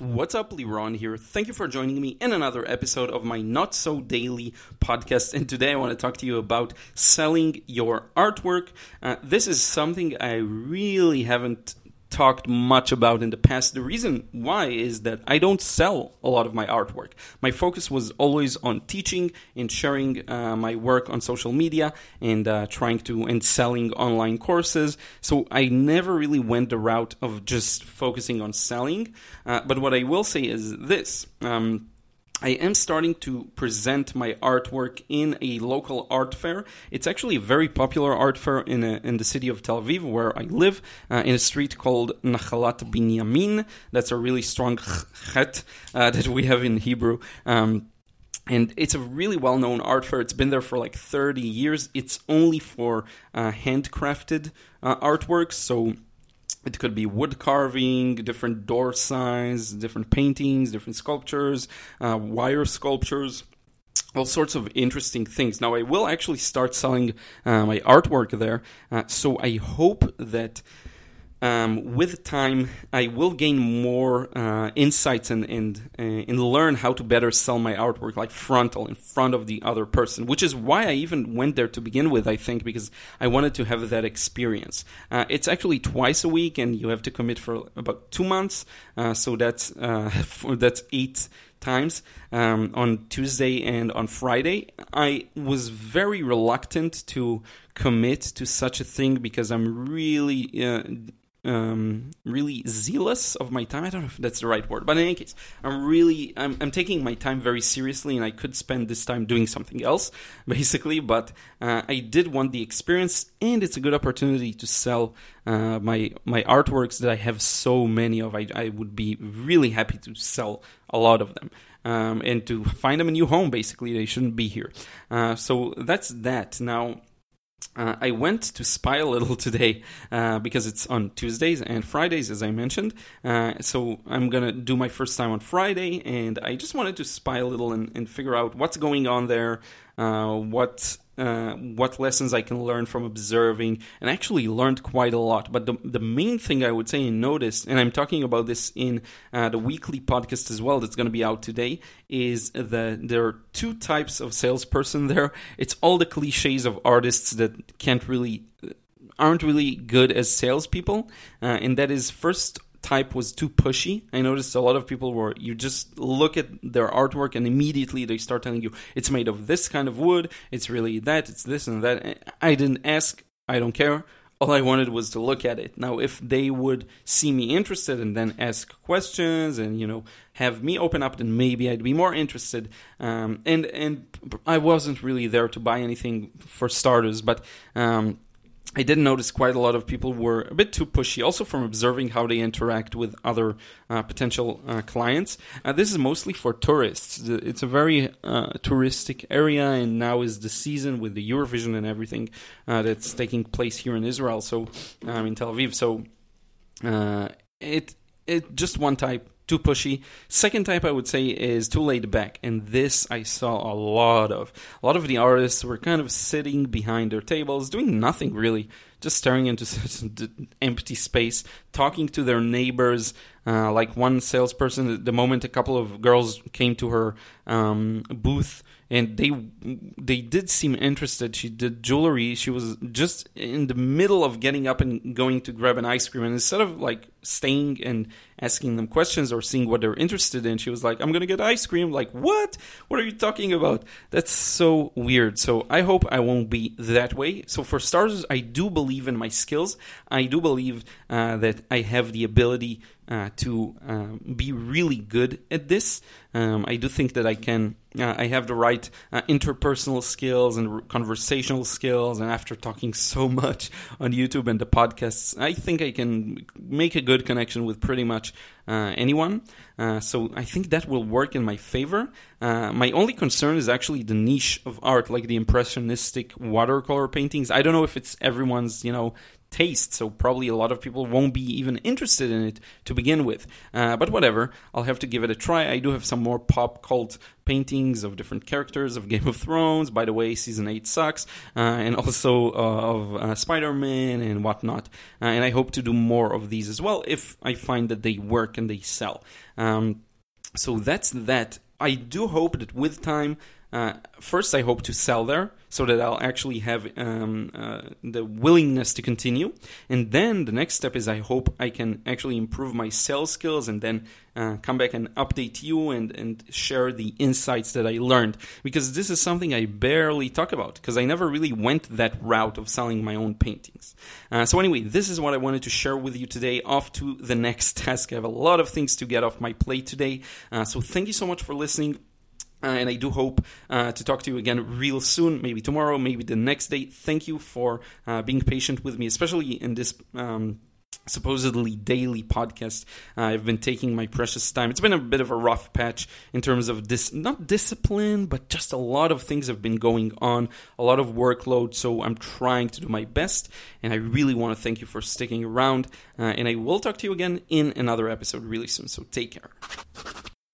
What's up, Liron here. Thank you for joining me in another episode of my Not So Daily podcast. And today I want to talk to you about selling your artwork. Uh, this is something I really haven't talked much about in the past. The reason why is that I don't sell a lot of my artwork. My focus was always on teaching and sharing uh, my work on social media and uh, trying to and selling online courses. So I never really went the route of just focusing on selling. Uh, but what I will say is this. Um, I am starting to present my artwork in a local art fair. It's actually a very popular art fair in, a, in the city of Tel Aviv, where I live, uh, in a street called Nachalat Binyamin. That's a really strong chet uh, that we have in Hebrew. Um, and it's a really well known art fair. It's been there for like 30 years. It's only for uh, handcrafted uh, artworks. So it could be wood carving, different door signs, different paintings, different sculptures, uh, wire sculptures all sorts of interesting things. Now, I will actually start selling uh, my artwork there, uh, so I hope that um, with time, I will gain more uh, insights and and, uh, and learn how to better sell my artwork, like frontal in front of the other person. Which is why I even went there to begin with. I think because I wanted to have that experience. Uh, it's actually twice a week, and you have to commit for about two months. Uh, so that's uh, that's eight times um, on Tuesday and on Friday. I was very reluctant to commit to such a thing because I'm really uh, um, really zealous of my time. I don't know if that's the right word, but in any case, I'm really I'm, I'm taking my time very seriously, and I could spend this time doing something else, basically. But uh, I did want the experience, and it's a good opportunity to sell uh, my my artworks that I have so many of. I, I would be really happy to sell a lot of them. Um, and to find them a new home, basically, they shouldn't be here. Uh, so that's that. Now, uh, I went to spy a little today uh, because it's on Tuesdays and Fridays, as I mentioned. Uh, so I'm gonna do my first time on Friday, and I just wanted to spy a little and, and figure out what's going on there, uh, what uh, what lessons I can learn from observing, and I actually learned quite a lot. But the, the main thing I would say and noticed, and I'm talking about this in uh, the weekly podcast as well, that's going to be out today, is that there are two types of salesperson there. It's all the cliches of artists that can't really aren't really good as salespeople, uh, and that is first type was too pushy. I noticed a lot of people were you just look at their artwork and immediately they start telling you it's made of this kind of wood, it's really that, it's this and that. I didn't ask, I don't care. All I wanted was to look at it. Now, if they would see me interested and then ask questions and you know have me open up, then maybe I'd be more interested. Um, and and I wasn't really there to buy anything for starters, but um, I did notice quite a lot of people were a bit too pushy, also from observing how they interact with other uh, potential uh, clients. Uh, this is mostly for tourists. It's a very uh, touristic area, and now is the season with the Eurovision and everything uh, that's taking place here in Israel, so um, in Tel Aviv. So it it just one type too pushy. Second type I would say is too laid back, and this I saw a lot of. A lot of the artists were kind of sitting behind their tables, doing nothing really, just staring into such empty space, talking to their neighbors. Uh, like one salesperson, the moment a couple of girls came to her um, booth and they they did seem interested. She did jewelry. She was just in the middle of getting up and going to grab an ice cream, and instead of like staying and asking them questions or seeing what they're interested in, she was like, "I'm gonna get ice cream." Like, what? What are you talking about? That's so weird. So I hope I won't be that way. So for starters, I do believe in my skills. I do believe uh, that I have the ability uh, to uh, be really good at this. Um, I do think that I can. Uh, I have the right uh, interpersonal skills and conversational skills, and after talking so much on YouTube and the podcasts, I think I can make a good connection with pretty much uh, anyone. Uh, so I think that will work in my favor. my only concern is actually the niche of art, like the impressionistic watercolor paintings. I don't know if it's everyone's, you know, taste. So probably a lot of people won't be even interested in it to begin with. Uh, but whatever, I'll have to give it a try. I do have some more pop cult paintings of different characters of Game of Thrones. By the way, season eight sucks, uh, and also uh, of uh, Spider Man and whatnot. Uh, and I hope to do more of these as well if I find that they work and they sell. Um, so that's that. I do hope that with time uh, first, I hope to sell there so that I'll actually have um, uh, the willingness to continue. And then the next step is I hope I can actually improve my sales skills and then uh, come back and update you and, and share the insights that I learned. Because this is something I barely talk about because I never really went that route of selling my own paintings. Uh, so, anyway, this is what I wanted to share with you today. Off to the next task. I have a lot of things to get off my plate today. Uh, so, thank you so much for listening. Uh, and I do hope uh, to talk to you again real soon, maybe tomorrow, maybe the next day. Thank you for uh, being patient with me, especially in this. Um, supposedly daily podcast. Uh, I've been taking my precious time. It's been a bit of a rough patch in terms of this, not discipline, but just a lot of things have been going on, a lot of workload. So I'm trying to do my best, and I really want to thank you for sticking around. Uh, and I will talk to you again in another episode really soon. So take care.